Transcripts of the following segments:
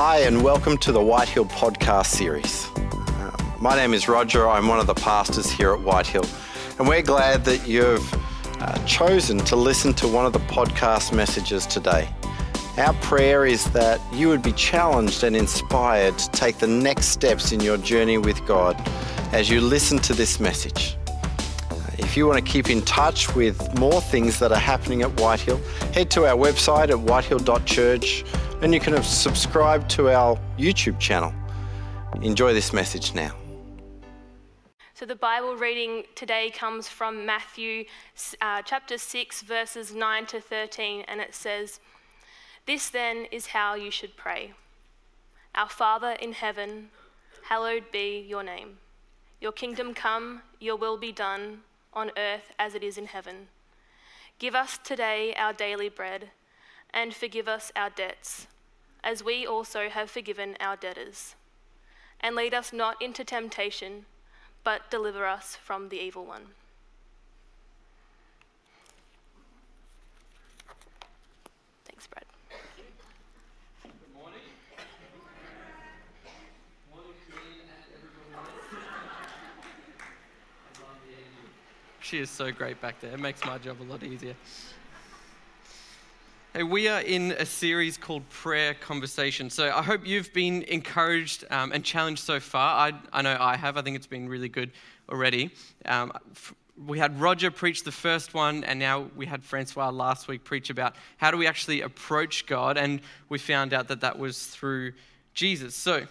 Hi, and welcome to the Whitehill podcast series. Uh, my name is Roger. I'm one of the pastors here at Whitehill, and we're glad that you've uh, chosen to listen to one of the podcast messages today. Our prayer is that you would be challenged and inspired to take the next steps in your journey with God as you listen to this message. If you want to keep in touch with more things that are happening at Whitehill, head to our website at whitehill.church and you can subscribe to our YouTube channel. Enjoy this message now. So, the Bible reading today comes from Matthew uh, chapter 6, verses 9 to 13, and it says, This then is how you should pray Our Father in heaven, hallowed be your name. Your kingdom come, your will be done, on earth as it is in heaven. Give us today our daily bread and forgive us our debts, as we also have forgiven our debtors. And lead us not into temptation, but deliver us from the evil one. Thanks, Brad. Good morning. She is so great back there. It makes my job a lot easier. Hey, we are in a series called Prayer Conversation. So I hope you've been encouraged um, and challenged so far. I, I, know I have. I think it's been really good already. Um, f- we had Roger preach the first one, and now we had Francois last week preach about how do we actually approach God, and we found out that that was through Jesus. So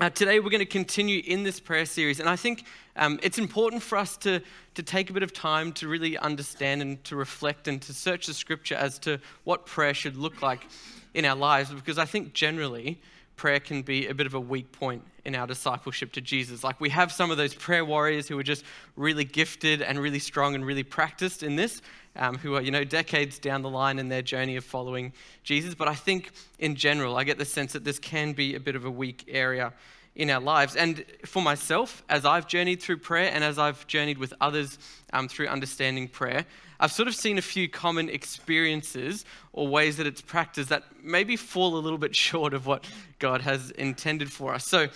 uh, today, we're going to continue in this prayer series, and I think um, it's important for us to, to take a bit of time to really understand and to reflect and to search the scripture as to what prayer should look like in our lives, because I think generally prayer can be a bit of a weak point in our discipleship to Jesus. Like we have some of those prayer warriors who are just really gifted and really strong and really practiced in this, um, who are, you know, decades down the line in their journey of following Jesus. But I think in general, I get the sense that this can be a bit of a weak area in our lives. And for myself, as I've journeyed through prayer and as I've journeyed with others um, through understanding prayer, I've sort of seen a few common experiences or ways that it's practiced that maybe fall a little bit short of what God has intended for us. So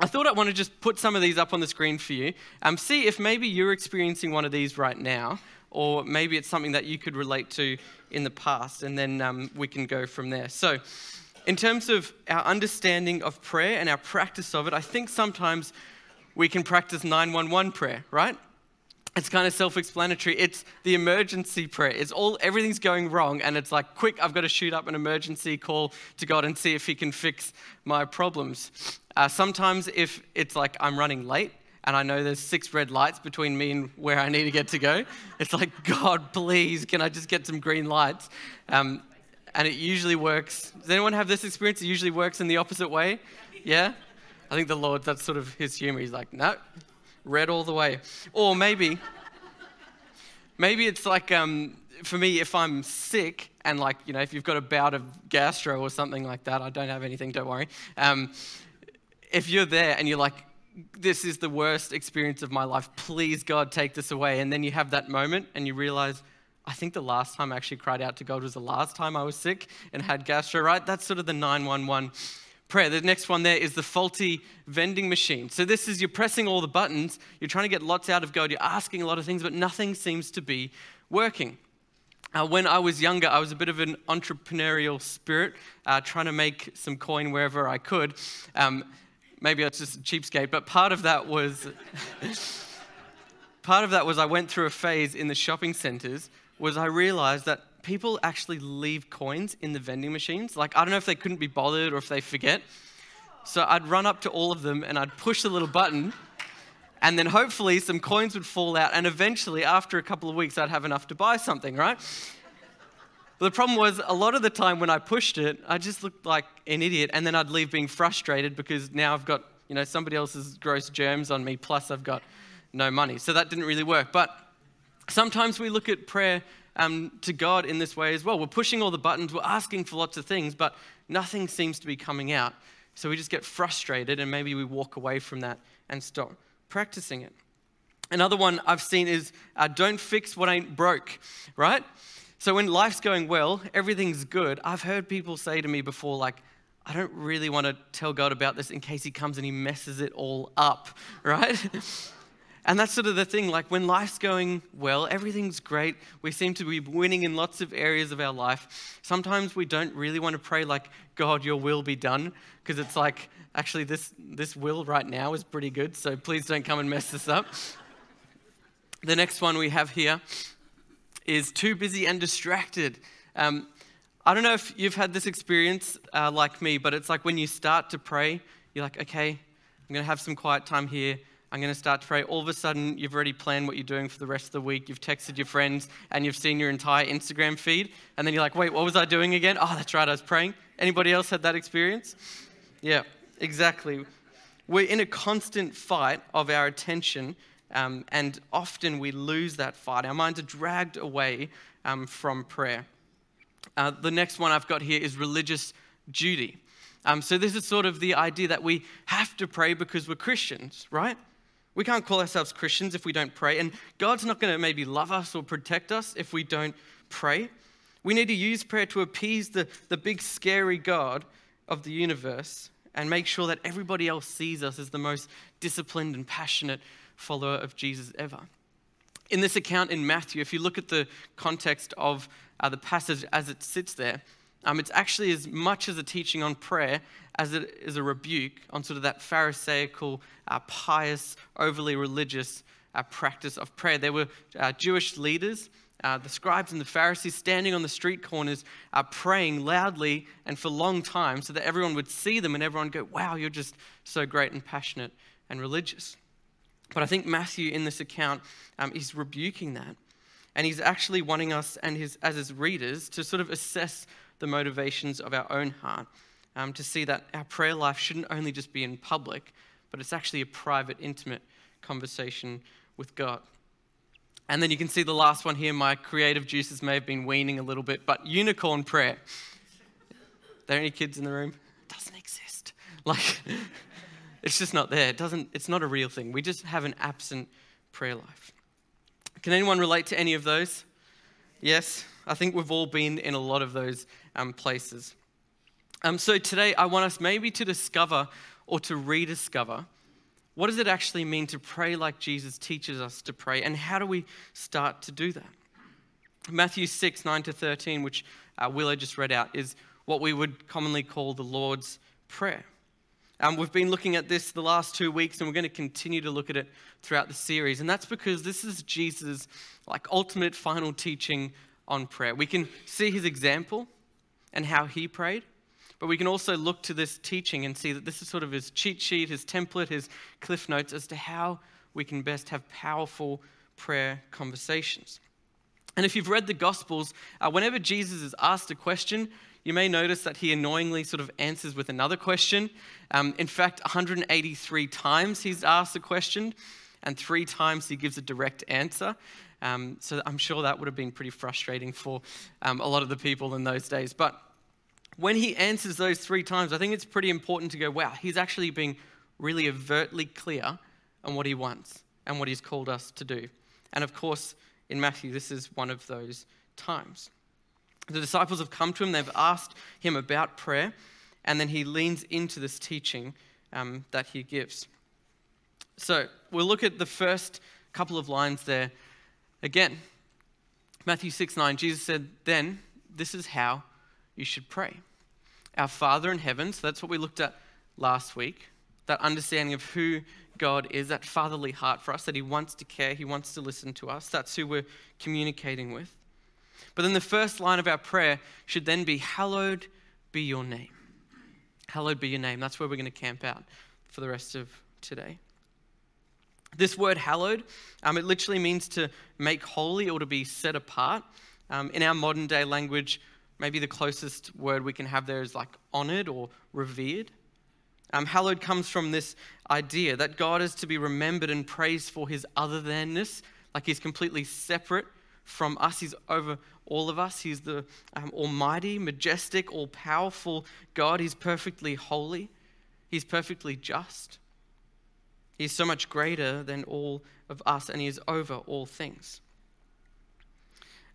I thought I want to just put some of these up on the screen for you. Um, see if maybe you're experiencing one of these right now or maybe it's something that you could relate to in the past, and then um, we can go from there. So, in terms of our understanding of prayer and our practice of it, I think sometimes we can practice 911 prayer, right? It's kind of self-explanatory. It's the emergency prayer. It's all everything's going wrong, and it's like, quick, I've got to shoot up an emergency call to God and see if He can fix my problems. Uh, sometimes, if it's like I'm running late, and I know there's six red lights between me and where I need to get to go. It's like, God, please, can I just get some green lights? Um, and it usually works. Does anyone have this experience? It usually works in the opposite way. Yeah? I think the Lord, that's sort of his humor. He's like, no, red all the way. Or maybe, maybe it's like, um, for me, if I'm sick and like, you know, if you've got a bout of gastro or something like that, I don't have anything, don't worry. Um, if you're there and you're like, this is the worst experience of my life. Please, God, take this away. And then you have that moment and you realize, I think the last time I actually cried out to God was the last time I was sick and had gastro, right? That's sort of the 911 prayer. The next one there is the faulty vending machine. So, this is you're pressing all the buttons, you're trying to get lots out of God, you're asking a lot of things, but nothing seems to be working. Uh, when I was younger, I was a bit of an entrepreneurial spirit, uh, trying to make some coin wherever I could. Um, maybe it's just a cheapskate, but part of that was part of that was I went through a phase in the shopping centers was I realized that people actually leave coins in the vending machines. Like I don't know if they couldn't be bothered or if they forget. So I'd run up to all of them and I'd push the little button and then hopefully some coins would fall out and eventually after a couple of weeks I'd have enough to buy something, right? But the problem was, a lot of the time when I pushed it, I just looked like an idiot, and then I'd leave being frustrated because now I've got, you know, somebody else's gross germs on me, plus I've got no money. So that didn't really work. But sometimes we look at prayer um, to God in this way as well. We're pushing all the buttons, we're asking for lots of things, but nothing seems to be coming out. So we just get frustrated, and maybe we walk away from that and stop practicing it. Another one I've seen is uh, don't fix what ain't broke, right? So when life's going well, everything's good. I've heard people say to me before, like, I don't really want to tell God about this in case He comes and He messes it all up, right? And that's sort of the thing. Like when life's going well, everything's great. We seem to be winning in lots of areas of our life. Sometimes we don't really want to pray, like, God, your will be done, because it's like, actually, this, this will right now is pretty good, so please don't come and mess this up. the next one we have here is too busy and distracted. Um, I don't know if you've had this experience uh, like me, but it's like when you start to pray, you're like, okay, I'm going to have some quiet time here. I'm going to start to pray. All of a sudden, you've already planned what you're doing for the rest of the week. You've texted your friends and you've seen your entire Instagram feed. And then you're like, wait, what was I doing again? Oh, that's right, I was praying. Anybody else had that experience? Yeah, exactly. We're in a constant fight of our attention, um, and often we lose that fight. Our minds are dragged away um, from prayer. Uh, the next one I've got here is religious duty. Um, so, this is sort of the idea that we have to pray because we're Christians, right? We can't call ourselves Christians if we don't pray. And God's not going to maybe love us or protect us if we don't pray. We need to use prayer to appease the, the big, scary God of the universe and make sure that everybody else sees us as the most disciplined and passionate follower of Jesus ever. In this account in Matthew, if you look at the context of uh, the passage as it sits there, um, it's actually as much as a teaching on prayer as it is a rebuke on sort of that Pharisaical, uh, pious, overly religious uh, practice of prayer. There were uh, Jewish leaders, uh, the scribes and the Pharisees, standing on the street corners, uh, praying loudly and for long time so that everyone would see them and everyone go, wow, you're just so great and passionate and religious. But I think Matthew in this account um, is rebuking that. And he's actually wanting us and his, as his readers to sort of assess the motivations of our own heart, um, to see that our prayer life shouldn't only just be in public, but it's actually a private, intimate conversation with God. And then you can see the last one here. My creative juices may have been weaning a little bit, but unicorn prayer. there any kids in the room? It doesn't exist. Like, it's just not there. It doesn't, it's not a real thing. We just have an absent prayer life. Can anyone relate to any of those? Yes, I think we've all been in a lot of those um, places. Um, so today, I want us maybe to discover or to rediscover what does it actually mean to pray like Jesus teaches us to pray, and how do we start to do that? Matthew 6, 9 to 13, which uh, Willow just read out, is what we would commonly call the Lord's Prayer. Um, we've been looking at this the last two weeks, and we're going to continue to look at it throughout the series. And that's because this is Jesus' like ultimate final teaching on prayer. We can see his example and how he prayed, but we can also look to this teaching and see that this is sort of his cheat sheet, his template, his cliff notes as to how we can best have powerful prayer conversations. And if you've read the Gospels, uh, whenever Jesus is asked a question, you may notice that he annoyingly sort of answers with another question. Um, in fact, 183 times he's asked a question, and three times he gives a direct answer. Um, so I'm sure that would have been pretty frustrating for um, a lot of the people in those days. But when he answers those three times, I think it's pretty important to go, wow, he's actually being really overtly clear on what he wants and what he's called us to do. And of course, in Matthew, this is one of those times. The disciples have come to him, they've asked him about prayer, and then he leans into this teaching um, that he gives. So we'll look at the first couple of lines there again. Matthew 6 9, Jesus said, Then this is how you should pray. Our Father in heaven, so that's what we looked at last week, that understanding of who God is, that fatherly heart for us, that He wants to care, He wants to listen to us. That's who we're communicating with. But then the first line of our prayer should then be, Hallowed be your name. Hallowed be your name. That's where we're going to camp out for the rest of today. This word hallowed, um, it literally means to make holy or to be set apart. Um, in our modern day language, maybe the closest word we can have there is like honored or revered. Um, hallowed comes from this idea that God is to be remembered and praised for his other thanness, like he's completely separate from us. He's over all of us. He's the um, almighty, majestic, all powerful God. He's perfectly holy, He's perfectly just. He's so much greater than all of us, and He is over all things.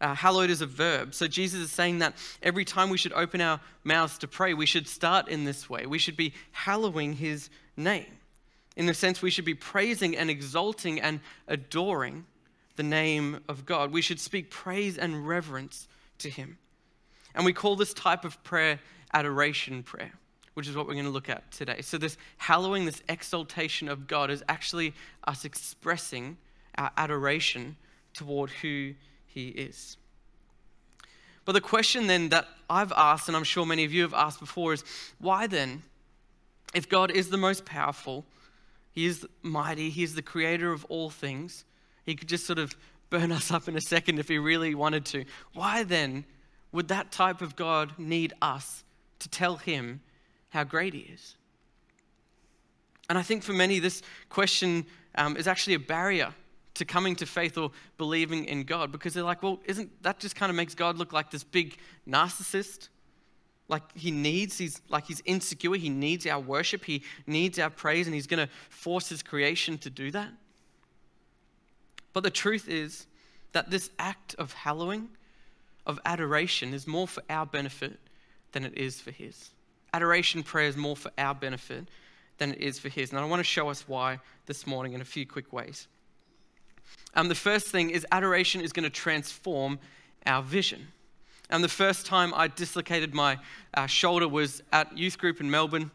Uh, hallowed is a verb. So Jesus is saying that every time we should open our mouths to pray, we should start in this way. We should be hallowing his name. In the sense, we should be praising and exalting and adoring the name of God. We should speak praise and reverence to him. And we call this type of prayer adoration prayer, which is what we're going to look at today. So, this hallowing, this exaltation of God is actually us expressing our adoration toward who he is. But the question then that I've asked, and I'm sure many of you have asked before, is why then, if God is the most powerful, He is mighty, He is the creator of all things, He could just sort of burn us up in a second if He really wanted to. Why then would that type of God need us to tell Him how great He is? And I think for many, this question um, is actually a barrier to coming to faith or believing in God because they're like, well, isn't that just kind of makes God look like this big narcissist? Like he needs, he's like he's insecure, he needs our worship, he needs our praise, and he's to force his creation to do that. But the truth is that this act of hallowing, of adoration, is more for our benefit than it is for his. Adoration prayer is more for our benefit than it is for his. And I want to show us why this morning in a few quick ways. Um, the first thing is adoration is going to transform our vision. And the first time I dislocated my uh, shoulder was at youth group in Melbourne.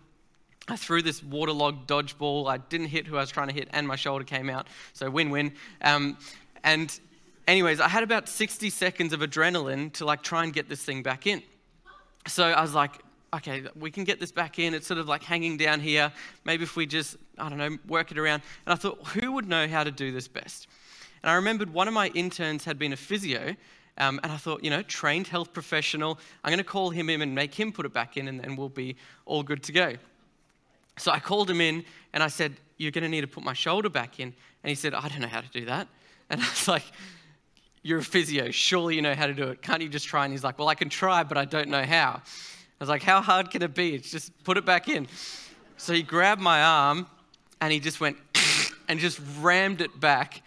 I threw this waterlogged dodgeball. I didn't hit who I was trying to hit, and my shoulder came out. So win win. Um, and, anyways, I had about 60 seconds of adrenaline to like try and get this thing back in. So I was like, okay, we can get this back in. It's sort of like hanging down here. Maybe if we just, I don't know, work it around. And I thought, who would know how to do this best? And I remembered one of my interns had been a physio. Um, and I thought, you know, trained health professional, I'm going to call him in and make him put it back in, and then we'll be all good to go. So I called him in and I said, You're going to need to put my shoulder back in. And he said, I don't know how to do that. And I was like, You're a physio. Surely you know how to do it. Can't you just try? And he's like, Well, I can try, but I don't know how. I was like, How hard can it be? It's just put it back in. So he grabbed my arm and he just went and just rammed it back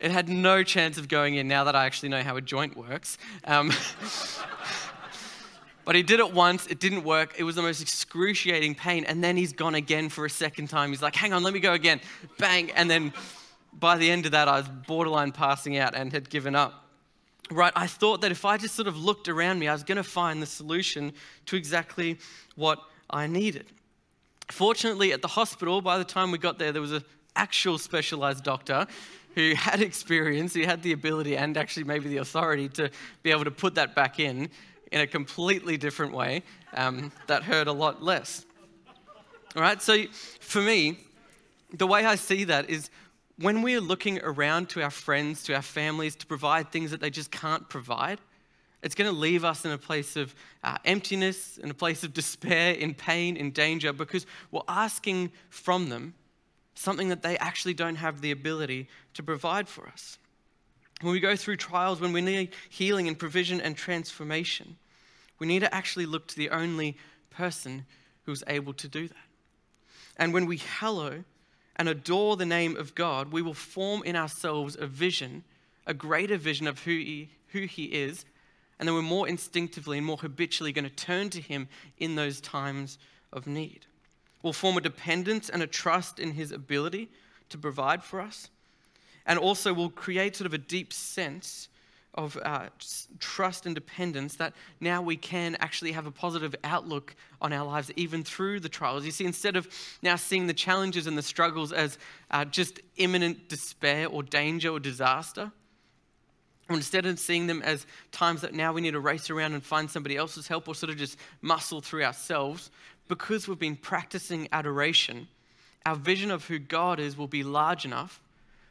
it had no chance of going in now that I actually know how a joint works. Um, but he did it once, it didn't work. It was the most excruciating pain. And then he's gone again for a second time. He's like, hang on, let me go again. Bang. And then by the end of that, I was borderline passing out and had given up. Right, I thought that if I just sort of looked around me, I was going to find the solution to exactly what I needed. Fortunately, at the hospital, by the time we got there, there was an actual specialized doctor who had experience, who had the ability and actually maybe the authority to be able to put that back in in a completely different way um, that hurt a lot less. All right, so for me, the way I see that is when we're looking around to our friends, to our families to provide things that they just can't provide, it's going to leave us in a place of uh, emptiness, in a place of despair, in pain, in danger, because we're asking from them something that they actually don't have the ability to provide for us. When we go through trials, when we need healing and provision and transformation, we need to actually look to the only person who's able to do that. And when we hallow and adore the name of God, we will form in ourselves a vision, a greater vision of who He, who he is, and then we're more instinctively and more habitually going to turn to Him in those times of need. We'll form a dependence and a trust in His ability to provide for us. And also, we'll create sort of a deep sense of uh, trust and dependence that now we can actually have a positive outlook on our lives, even through the trials. You see, instead of now seeing the challenges and the struggles as uh, just imminent despair or danger or disaster, instead of seeing them as times that now we need to race around and find somebody else's help or sort of just muscle through ourselves, because we've been practicing adoration, our vision of who God is will be large enough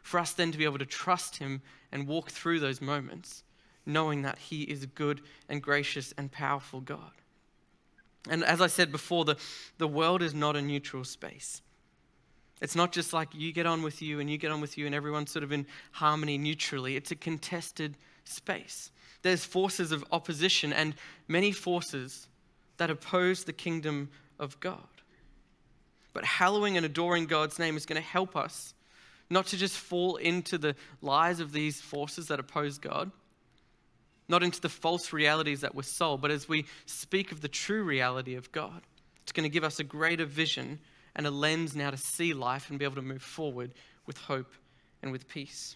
for us then to be able to trust Him and walk through those moments, knowing that He is a good and gracious and powerful God. And as I said before, the, the world is not a neutral space. It's not just like you get on with you and you get on with you and everyone's sort of in harmony neutrally. It's a contested space. There's forces of opposition and many forces that oppose the kingdom of God. But hallowing and adoring God's name is going to help us not to just fall into the lies of these forces that oppose God, not into the false realities that we're sold, but as we speak of the true reality of God. It's going to give us a greater vision and a lens now to see life and be able to move forward with hope and with peace.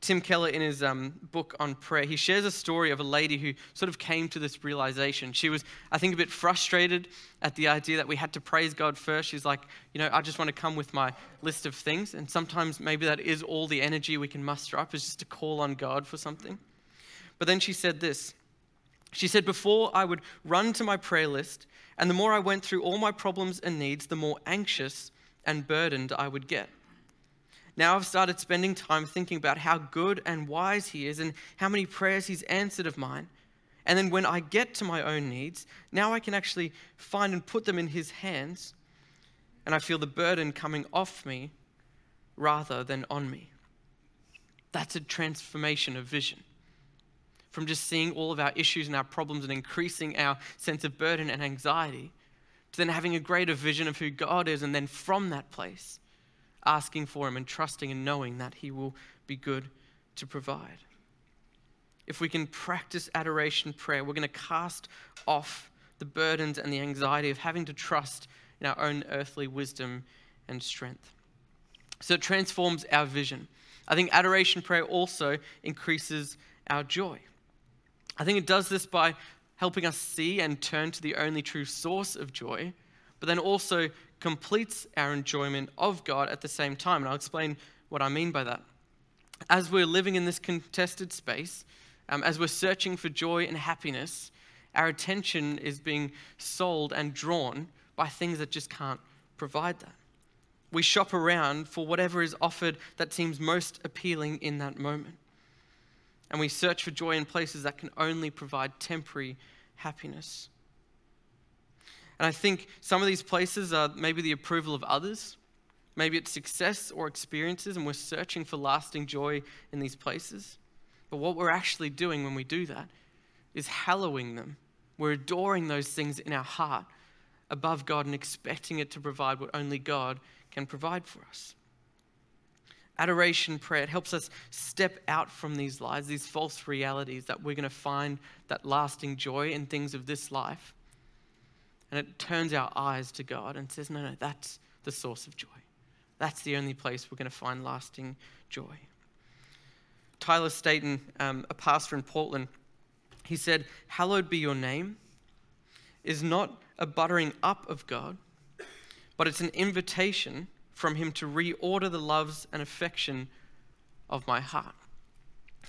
Tim Keller, in his um, book on prayer, he shares a story of a lady who sort of came to this realization. She was, I think, a bit frustrated at the idea that we had to praise God first. She's like, you know, I just want to come with my list of things. And sometimes maybe that is all the energy we can muster up, is just to call on God for something. But then she said this She said, Before I would run to my prayer list, and the more I went through all my problems and needs, the more anxious and burdened I would get. Now I've started spending time thinking about how good and wise He is and how many prayers He's answered of mine. And then when I get to my own needs, now I can actually find and put them in His hands, and I feel the burden coming off me rather than on me. That's a transformation of vision. From just seeing all of our issues and our problems and increasing our sense of burden and anxiety, to then having a greater vision of who God is, and then from that place, asking for Him and trusting and knowing that He will be good to provide. If we can practice adoration prayer, we're going to cast off the burdens and the anxiety of having to trust in our own earthly wisdom and strength. So it transforms our vision. I think adoration prayer also increases our joy. I think it does this by helping us see and turn to the only true source of joy, but then also completes our enjoyment of God at the same time. And I'll explain what I mean by that. As we're living in this contested space, um, as we're searching for joy and happiness, our attention is being sold and drawn by things that just can't provide that. We shop around for whatever is offered that seems most appealing in that moment. And we search for joy in places that can only provide temporary happiness. And I think some of these places are maybe the approval of others, maybe it's success or experiences, and we're searching for lasting joy in these places. But what we're actually doing when we do that is hallowing them. We're adoring those things in our heart above God and expecting it to provide what only God can provide for us. Adoration prayer, it helps us step out from these lies, these false realities that we're going to find that lasting joy in things of this life and it turns our eyes to God and says, no, no, that's the source of joy. That's the only place we're going to find lasting joy. Tyler Staton, um, a pastor in Portland, he said, Hallowed be your name is not a buttering up of God, but it's an invitation from Him to reorder the loves and affection of my heart.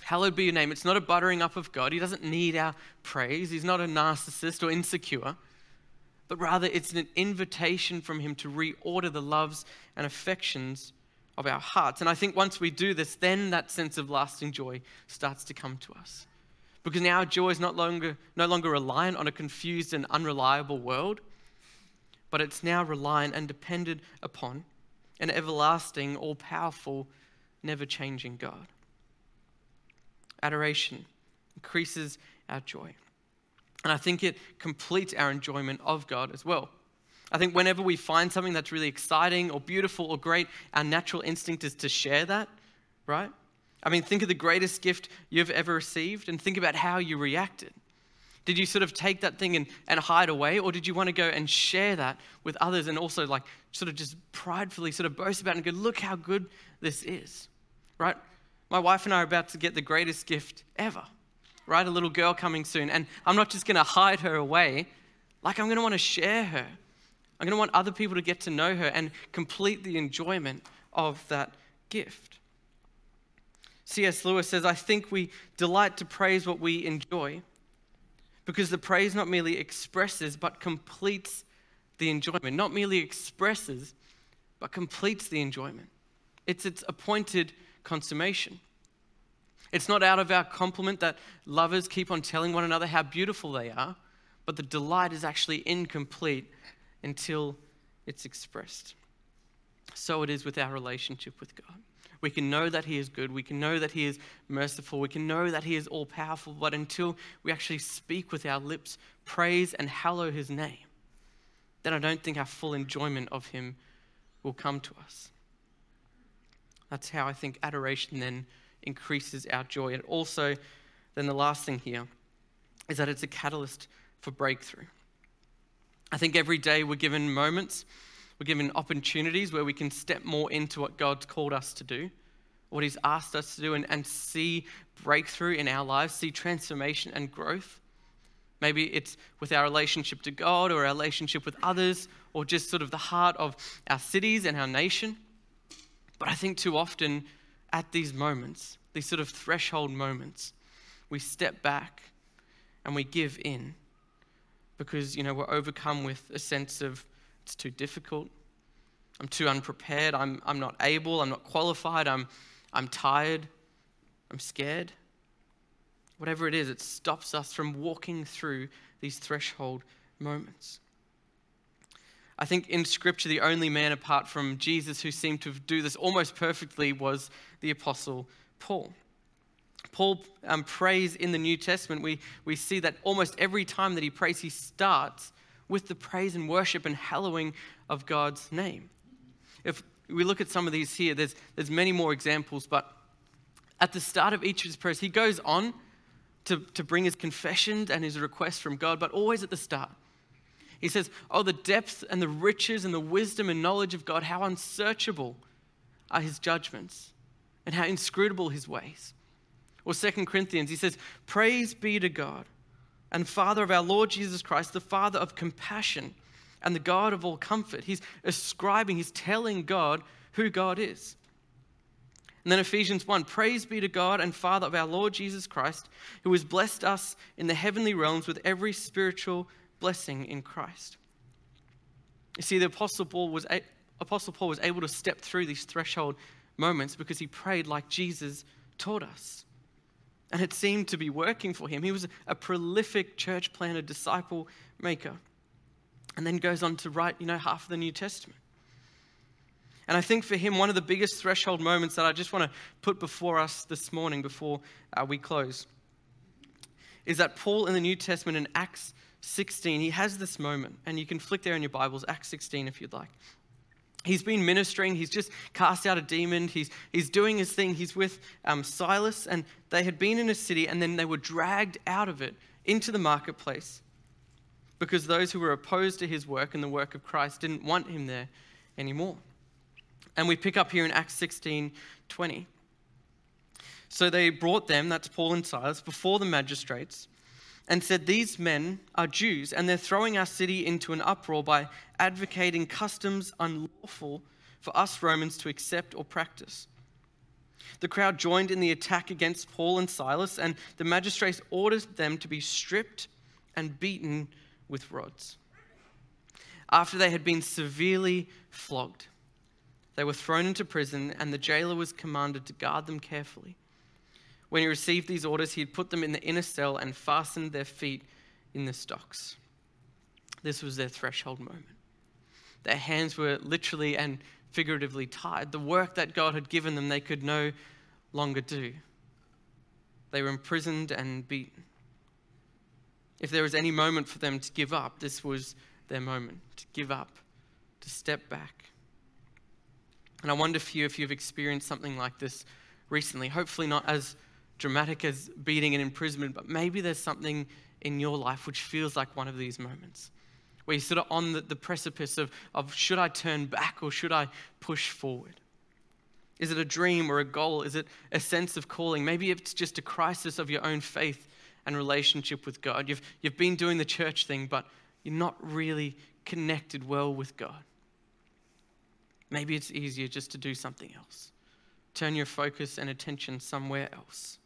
Hallowed be your name. It's not a buttering up of God. He doesn't need our praise. He's not a narcissist or insecure but rather it's an invitation from Him to reorder the loves and affections of our hearts. And I think once we do this, then that sense of lasting joy starts to come to us. Because now our joy is not longer, no longer reliant on a confused and unreliable world, but it's now reliant and dependent upon an everlasting, all powerful, never changing God. Adoration increases our joy. And I think it completes our enjoyment of God as well. I think whenever we find something that's really exciting or beautiful or great, our natural instinct is to share that, right? I mean, think of the greatest gift you've ever received and think about how you reacted. Did you sort of take that thing and, and hide away, or did you want to go and share that with others and also, like, sort of just pridefully sort of boast about and go, look how good this is, right? My wife and I are about to get the greatest gift ever right? A little girl coming soon. And I'm not just going to hide her away, like, I'm going to want to share her. I'm going to want other people to get to know her and complete the enjoyment of that gift. C.S. Lewis says, I think we delight to praise what we enjoy because the praise not merely expresses but completes the enjoyment. Not merely expresses, but completes the enjoyment. It's its appointed consummation. It's not out of our compliment that lovers keep on telling one another how beautiful they are, but the delight is actually incomplete until it's expressed. So it is with our relationship with God. We can know that He is good. We can know that He is merciful. We can know that He is all powerful. But until we actually speak with our lips, praise and hallow His name, then I don't think our full enjoyment of Him will come to us. That's how I think adoration then increases our joy. It also then the last thing here is that it's a catalyst for breakthrough. I think every day we're given moments, we're given opportunities where we can step more into what God's called us to do, what He's asked us to do, and, and see breakthrough in our lives, see transformation and growth. Maybe it's with our relationship to God or our relationship with others or just sort of the heart of our cities and our nation. But I think too often at these moments, these sort of threshold moments, we step back and we give in because, you know, we're overcome with a sense of it's too difficult, I'm too unprepared, I'm, I'm not able, I'm not qualified, I'm, I'm tired, I'm scared. Whatever it is, it stops us from walking through these threshold moments. I think in Scripture, the only man apart from Jesus who seemed to do this almost perfectly was the Apostle Paul. Paul um, prays in the New Testament. We, we see that almost every time that he prays, he starts with the praise and worship and hallowing of God's name. If we look at some of these here, there's, there's many more examples, but at the start of each of his prayers, he goes on to, to bring his confessions and his requests from God, but always at the start. He says, Oh, the depth and the riches and the wisdom and knowledge of God, how unsearchable are his judgments and how inscrutable his ways. Or Second Corinthians, he says, Praise be to God and Father of our Lord Jesus Christ, the Father of compassion and the God of all comfort. He's ascribing, he's telling God who God is. And then Ephesians 1 Praise be to God and Father of our Lord Jesus Christ, who has blessed us in the heavenly realms with every spiritual blessing in Christ. You see, the Apostle Paul was, Apostle Paul was able to step through these threshold moments because he prayed like Jesus taught us. And it seemed to be working for him. He was a prolific church planner, disciple maker. And then goes on to write, you know, half of the New Testament. And I think for him, one of the biggest threshold moments that I just want to put before us this morning, before uh, we close, is that Paul in the New Testament in Acts 16, he has this moment, and you can flick there in your Bibles, Acts 16 if you'd like. He's been ministering, he's just cast out a demon, he's, he's doing his thing. He's with um, Silas, and they had been in a city, and then they were dragged out of it into the marketplace because those who were opposed to his work and the work of Christ didn't want him there anymore. And we pick up here in Acts 16 20. So they brought them, that's Paul and Silas, before the magistrates and said, These men are Jews, and they're throwing our city into an uproar by advocating customs unlawful for us Romans to accept or practice. The crowd joined in the attack against Paul and Silas, and the magistrates ordered them to be stripped and beaten with rods. After they had been severely flogged, they were thrown into prison, and the jailer was commanded to guard them carefully. When he received these orders, he had put them in the inner cell and fastened their feet in the stocks. This was their threshold moment. Their hands were literally and figuratively tied. The work that God had given them, they could no longer do. They were imprisoned and beaten. If there was any moment for them to give up, this was their moment to give up, to step back. And I wonder for you if you've experienced something like this recently. Hopefully, not as dramatic as beating and imprisonment, but maybe there's something in your life which feels like one of these moments where you're sort of on the, the precipice of, of should I turn back or should I push forward? Is it a dream or a goal? Is it a sense of calling? Maybe it's just a crisis of your own faith and relationship with God. You've, you've been doing the church thing, but you're not really connected well with God. Maybe it's easier just to do something else. Turn your focus and attention somewhere else.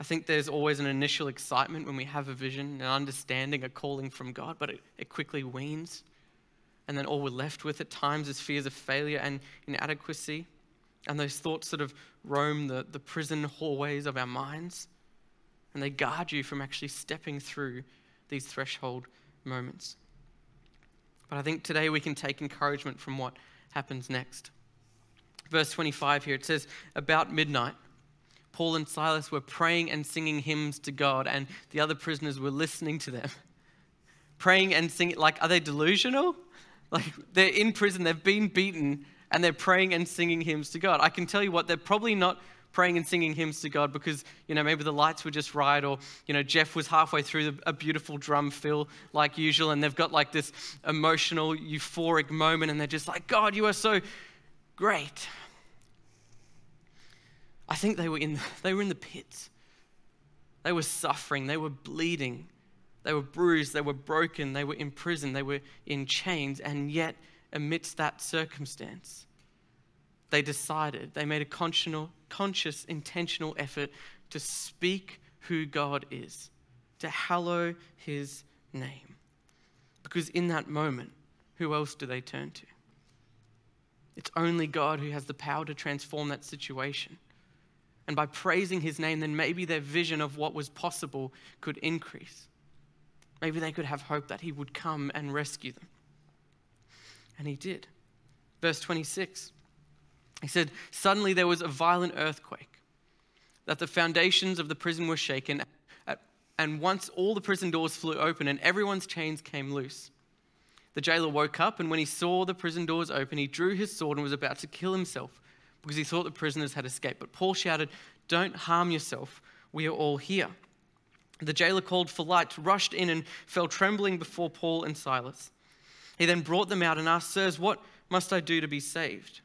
I think there's always an initial excitement when we have a vision, an understanding, a calling from God, but it, it quickly weans. And then all we're left with at times is fears of failure and inadequacy. And those thoughts sort of roam the, the prison hallways of our minds. And they guard you from actually stepping through these threshold moments. But I think today we can take encouragement from what happens next. Verse 25 here, it says, About midnight, Paul and Silas were praying and singing hymns to God, and the other prisoners were listening to them. Praying and singing, like, are they delusional? Like, they're in prison, they've been beaten, and they're praying and singing hymns to God. I can tell you what, they're probably not praying and singing hymns to God because, you know, maybe the lights were just right or, you know, Jeff was halfway through a beautiful drum fill like usual and they've got like this emotional, euphoric moment and they're just like, God, you are so great. I think they were in, they were in the pits. They were suffering, they were bleeding, they were bruised, they were broken, they were in prison, they were in chains, and yet, amidst that circumstance, they decided, they made a conscious, intentional effort to speak who God is, to hallow his name. Because in that moment, who else do they turn to? It's only God who has the power to transform that situation. And by praising his name, then maybe their vision of what was possible could increase. Maybe they could have hope that he would come and rescue them. And he did. Verse 26, he said, Suddenly there was a violent earthquake, that the foundations of the prison were shaken, and once all the prison doors flew open and everyone's chains came loose. The jailer woke up, and when he saw the prison doors open, he drew his sword and was about to kill himself because he thought the prisoners had escaped. But Paul shouted, Don't harm yourself. We are all here. The jailer called for lights, rushed in, and fell trembling before Paul and Silas. He then brought them out and asked, Sirs, what must I do to be saved?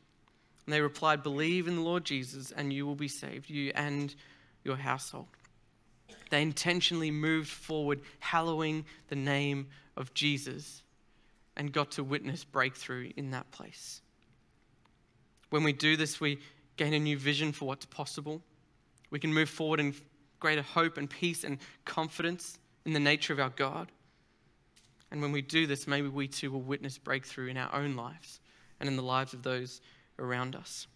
And they replied, Believe in the Lord Jesus, and you will be saved, you and your household. They intentionally moved forward, hallowing the name of Jesus, and got to witness breakthrough in that place. When we do this, we gain a new vision for what's possible. We can move forward in greater hope and peace and confidence in the nature of our God. And when we do this, maybe we too will witness breakthrough in our own lives and in the lives of those around us.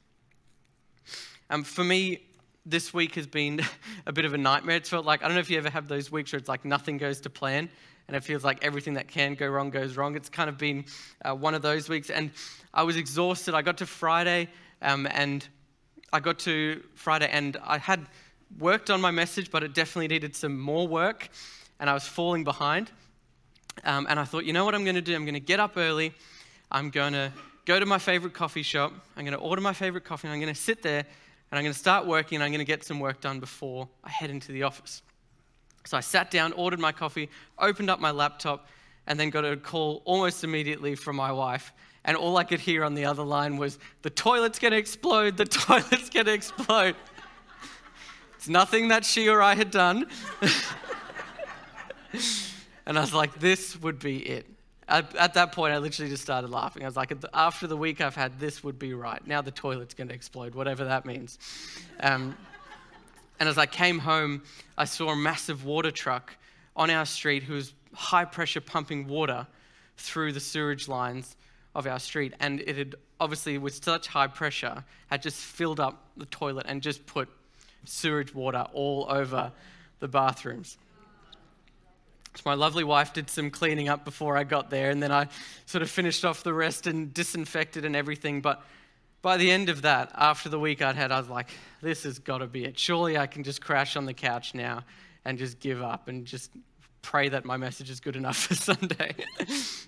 Um, for me, this week has been a bit of a nightmare. It's felt like, I don't know if you ever have those weeks where it's like nothing goes to plan and it feels like everything that can go wrong goes wrong. It's kind of been uh, one of those weeks. And I was exhausted. I got to Friday um, and I got to Friday and I had worked on my message, but it definitely needed some more work and I was falling behind. Um, and I thought, you know what I'm going to do? I'm going to get up early. I'm going to go to my favorite coffee shop. I'm going to order my favorite coffee and I'm going to sit there and I'm going to start working and I'm going to get some work done before I head into the office. So I sat down, ordered my coffee, opened up my laptop, and then got a call almost immediately from my wife. And all I could hear on the other line was, The toilet's gonna explode, the toilet's gonna explode. it's nothing that she or I had done. and I was like, This would be it. At, at, that point, I literally just started laughing. I was like, after the week I've had, this would be right. Now the toilet's going to explode, whatever that means. Um, and as I came home, I saw a massive water truck on our street who was high pressure pumping water through the sewage lines of our street. And it had obviously, with such high pressure, had just filled up the toilet and just put sewage water all over the bathrooms. So my lovely wife did some cleaning up before I got there, and then I sort of finished off the rest and disinfected and everything. But by the end of that, after the week I'd had, I was like, this has got to be it. Surely I can just crash on the couch now and just give up and just pray that my message is good enough for Sunday.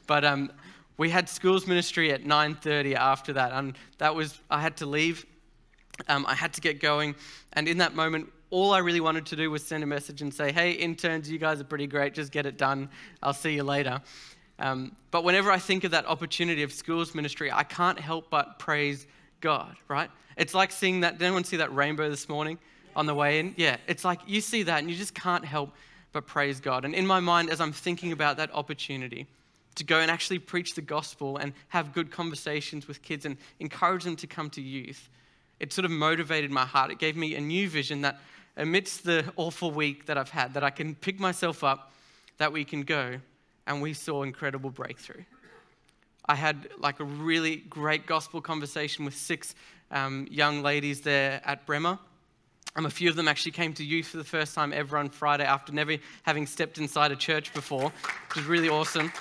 but um, we had schools ministry at 9.30 after that, and that was, I had to leave. Um, I had to get going. And in that moment, all I really wanted to do was send a message and say, hey, interns, you guys are pretty great. Just get it done. I'll see you later. Um, but whenever I think of that opportunity of schools ministry, I can't help but praise God, right? It's like seeing that. Did anyone see that rainbow this morning on the way in? Yeah, it's like you see that and you just can't help but praise God. And in my mind, as I'm thinking about that opportunity to go and actually preach the gospel and have good conversations with kids and encourage them to come to youth, it sort of motivated my heart. It gave me a new vision that amidst the awful week that I've had, that I can pick myself up, that we can go, and we saw incredible breakthrough. I had like a really great gospel conversation with six um, young ladies there at Bremer. Um, a few of them actually came to youth for the first time ever on Friday after never having stepped inside a church before, which was really awesome.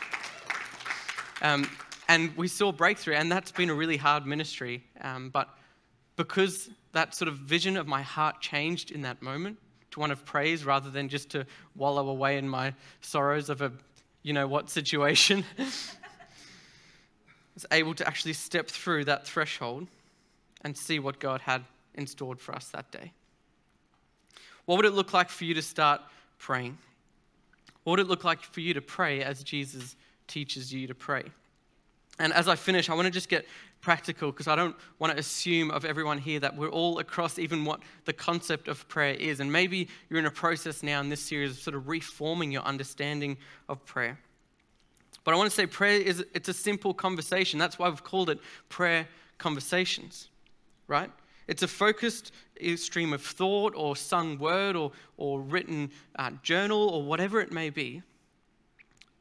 Um, and we saw breakthrough, and that's been a really hard ministry. Um, but because that sort of vision of my heart changed in that moment to one of praise rather than just to wallow away in my sorrows of a you know what situation, I was able to actually step through that threshold and see what God had stored for us that day. What would it look like for you to start praying? What would it look like for you to pray as Jesus teaches you to pray? And as I finish, I want to just get practical because I don't want to assume of everyone here that we're all across even what the concept of prayer is. And maybe you're in a process now in this series of sort of reforming your understanding of prayer. But I want to say prayer is it's a simple conversation. That's why we've called it prayer conversations, right? It's a focused stream of thought or sung word or, or written uh, journal or whatever it may be.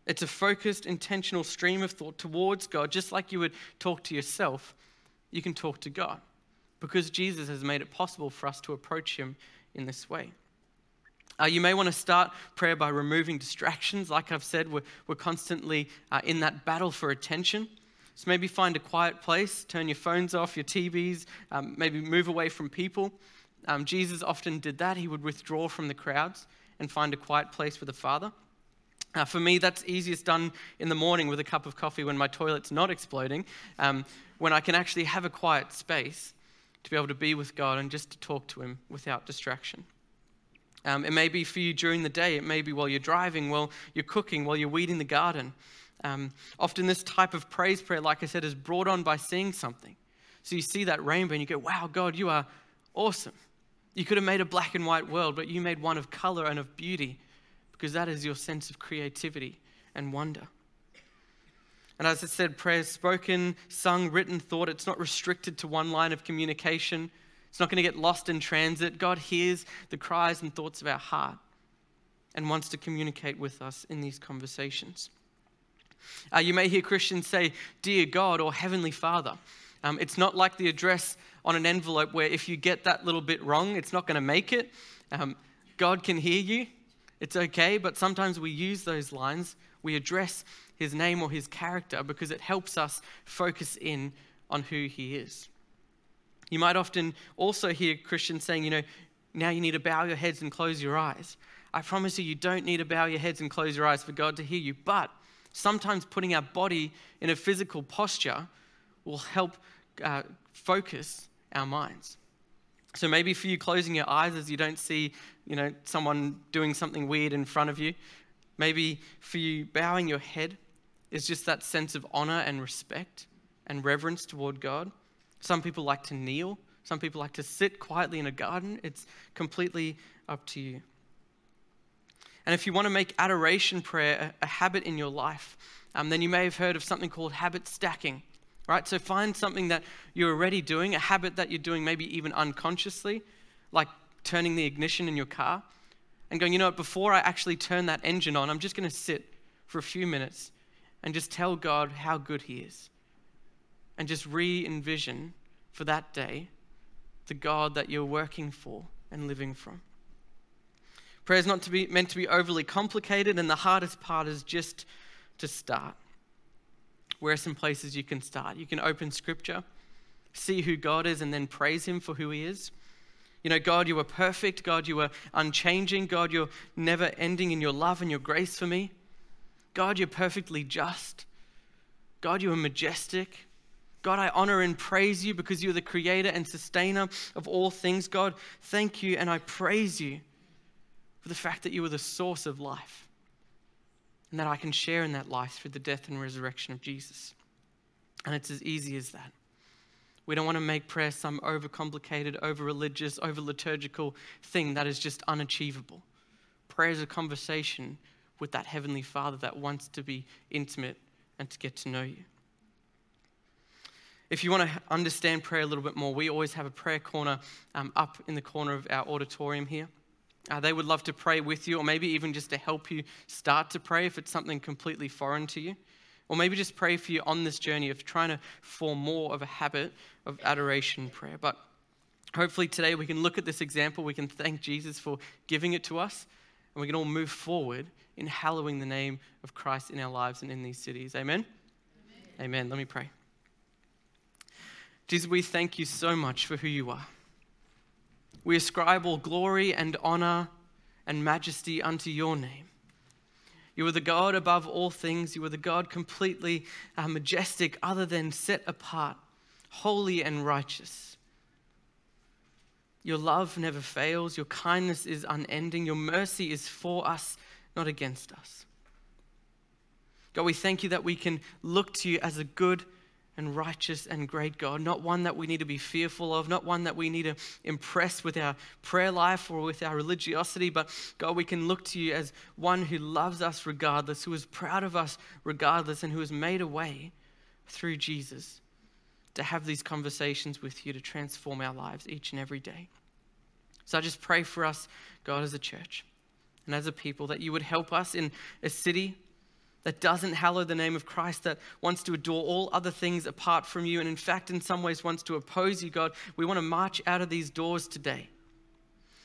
It's a focused, intentional stream of thought towards God, just like you would talk to yourself, you can talk to God because Jesus has made it possible for us to approach Him in this way. Uh, you may want to start prayer by removing distractions. Like I've said, we're, we're constantly uh, in that battle for attention. So maybe find a quiet place, turn your phones off, your TVs, um, maybe move away from people. Um, Jesus often did that. He would withdraw from the crowds and find a quiet place with the Father. Uh, for me, that's easiest done in the morning with a cup of coffee when my toilet's not exploding, um, when I can actually have a quiet space to be able to be with God and just to talk to Him without distraction. Um, it may be for you during the day, it may be while you're driving, while you're cooking, while you're weeding the garden. Um, often, this type of praise prayer, like I said, is brought on by seeing something. So you see that rainbow and you go, wow, God, you are awesome. You could have made a black and white world, but you made one of color and of beauty because that is your sense of creativity and wonder. And as I said, prayer spoken, sung, written, thought. It's not restricted to one line of communication. It's not going to get lost in transit. God hears the cries and thoughts of our heart and wants to communicate with us in these conversations. Uh, you may hear Christians say, Dear God or Heavenly Father. Um, it's not like the address on an envelope where if you get that little bit wrong, it's not going to make it. Um, God can hear you. It's okay, but sometimes we use those lines. We address His name or His character because it helps us focus in on who He is. You might often also hear Christians saying, you know, now you need to bow your heads and close your eyes. I promise you, you don't need to bow your heads and close your eyes for God to hear you. But sometimes putting our body in a physical posture will help uh, focus our minds. So maybe for you closing your eyes as you don't see, you know, someone doing something weird in front of you. Maybe for you bowing your head is just that sense of honor and respect and reverence toward God. Some people like to kneel. Some people like to sit quietly in a garden. It's completely up to you. And if you want to make adoration prayer a, habit in your life, um, then you may have heard of something called habit stacking, right? So find something that you're already doing, a habit that you're doing maybe even unconsciously, like turning the ignition in your car, and going, you know what, before I actually turn that engine on, I'm just going to sit for a few minutes and just tell God how good He is. And just re envision for that day the God that you're working for and living from. Prayer is not to be, meant to be overly complicated, and the hardest part is just to start. Where are some places you can start? You can open scripture, see who God is, and then praise Him for who He is. You know, God, you are perfect. God, you are unchanging. God, you're never ending in your love and your grace for me. God, you're perfectly just. God, you are majestic. God, I honor and praise you because you're the creator and sustainer of all things. God, thank you and I praise you for the fact that you are the source of life and that I can share in that life through the death and resurrection of Jesus. And it's as easy as that. We don't want to make prayer some overcomplicated, over religious, over liturgical thing that is just unachievable. Prayer is a conversation with that Heavenly Father that wants to be intimate and to get to know you. If you want to understand prayer a little bit more, we always have a prayer corner um, up in the corner of our auditorium here. Uh, they would love to pray with you, or maybe even just to help you start to pray if it's something completely foreign to you. Or maybe just pray for you on this journey of trying to form more of a habit of adoration prayer. But hopefully today we can look at this example, we can thank Jesus for giving it to us, and we can all move forward in hallowing the name of Christ in our lives and in these cities. Amen? Amen. Amen. Let me pray. Jesus, we thank you so much for who you are. We ascribe all glory and honor and majesty unto your name. You are the God above all things. You are the God completely uh, majestic, other than set apart, holy and righteous. Your love never fails. Your kindness is unending. Your mercy is for us, not against us. God, we thank you that we can look to you as a good and righteous and great God, not one that we need to be fearful of, not one that we need to impress with our prayer life or with our religiosity, but God, we can look to you as one who loves us regardless, who is proud of us regardless, and who has made a way through Jesus to have these conversations with you to transform our lives each and every day. So I just pray for us, God, as a church and as a people, that you would help us in a city that doesn't hallow the name of Christ, that wants to adore all other things apart from you, and in fact, in some ways, wants to oppose you, God. We want to march out of these doors today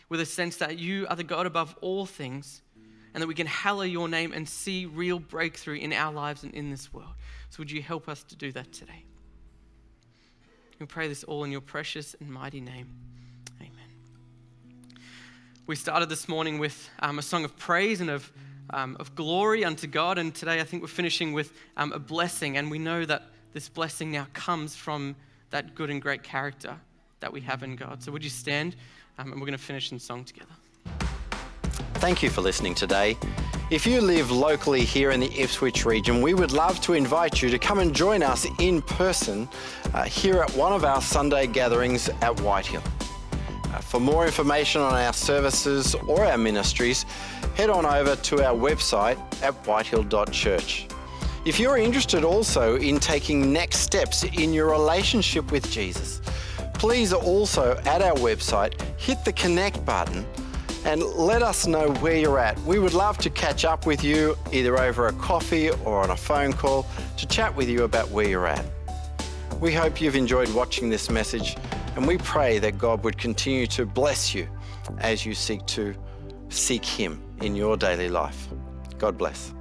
with a sense that you are the God above all things, and that we can hallow your name and see real breakthrough in our lives and in this world. So, would you help us to do that today? We pray this all in your precious and mighty name. Amen. We started this morning with um, a song of praise and of um, of glory unto God. And today I think we're finishing with um, a blessing. And we know that this blessing now comes from that good and great character that we have in God. So would you stand? Um, and we're going to finish in song together. Thank you for listening today. If you live locally here in the Ipswich region, we would love to invite you to come and join us in person uh, here at one of our Sunday gatherings at Whitehill. For more information on our services or our ministries, head on over to our website at whitehill.church. If you're interested also in taking next steps in your relationship with Jesus, please also at our website hit the connect button and let us know where you're at. We would love to catch up with you either over a coffee or on a phone call to chat with you about where you're at. We hope you've enjoyed watching this message and we pray that God would continue to bless you as you seek to seek Him in your daily life. God bless.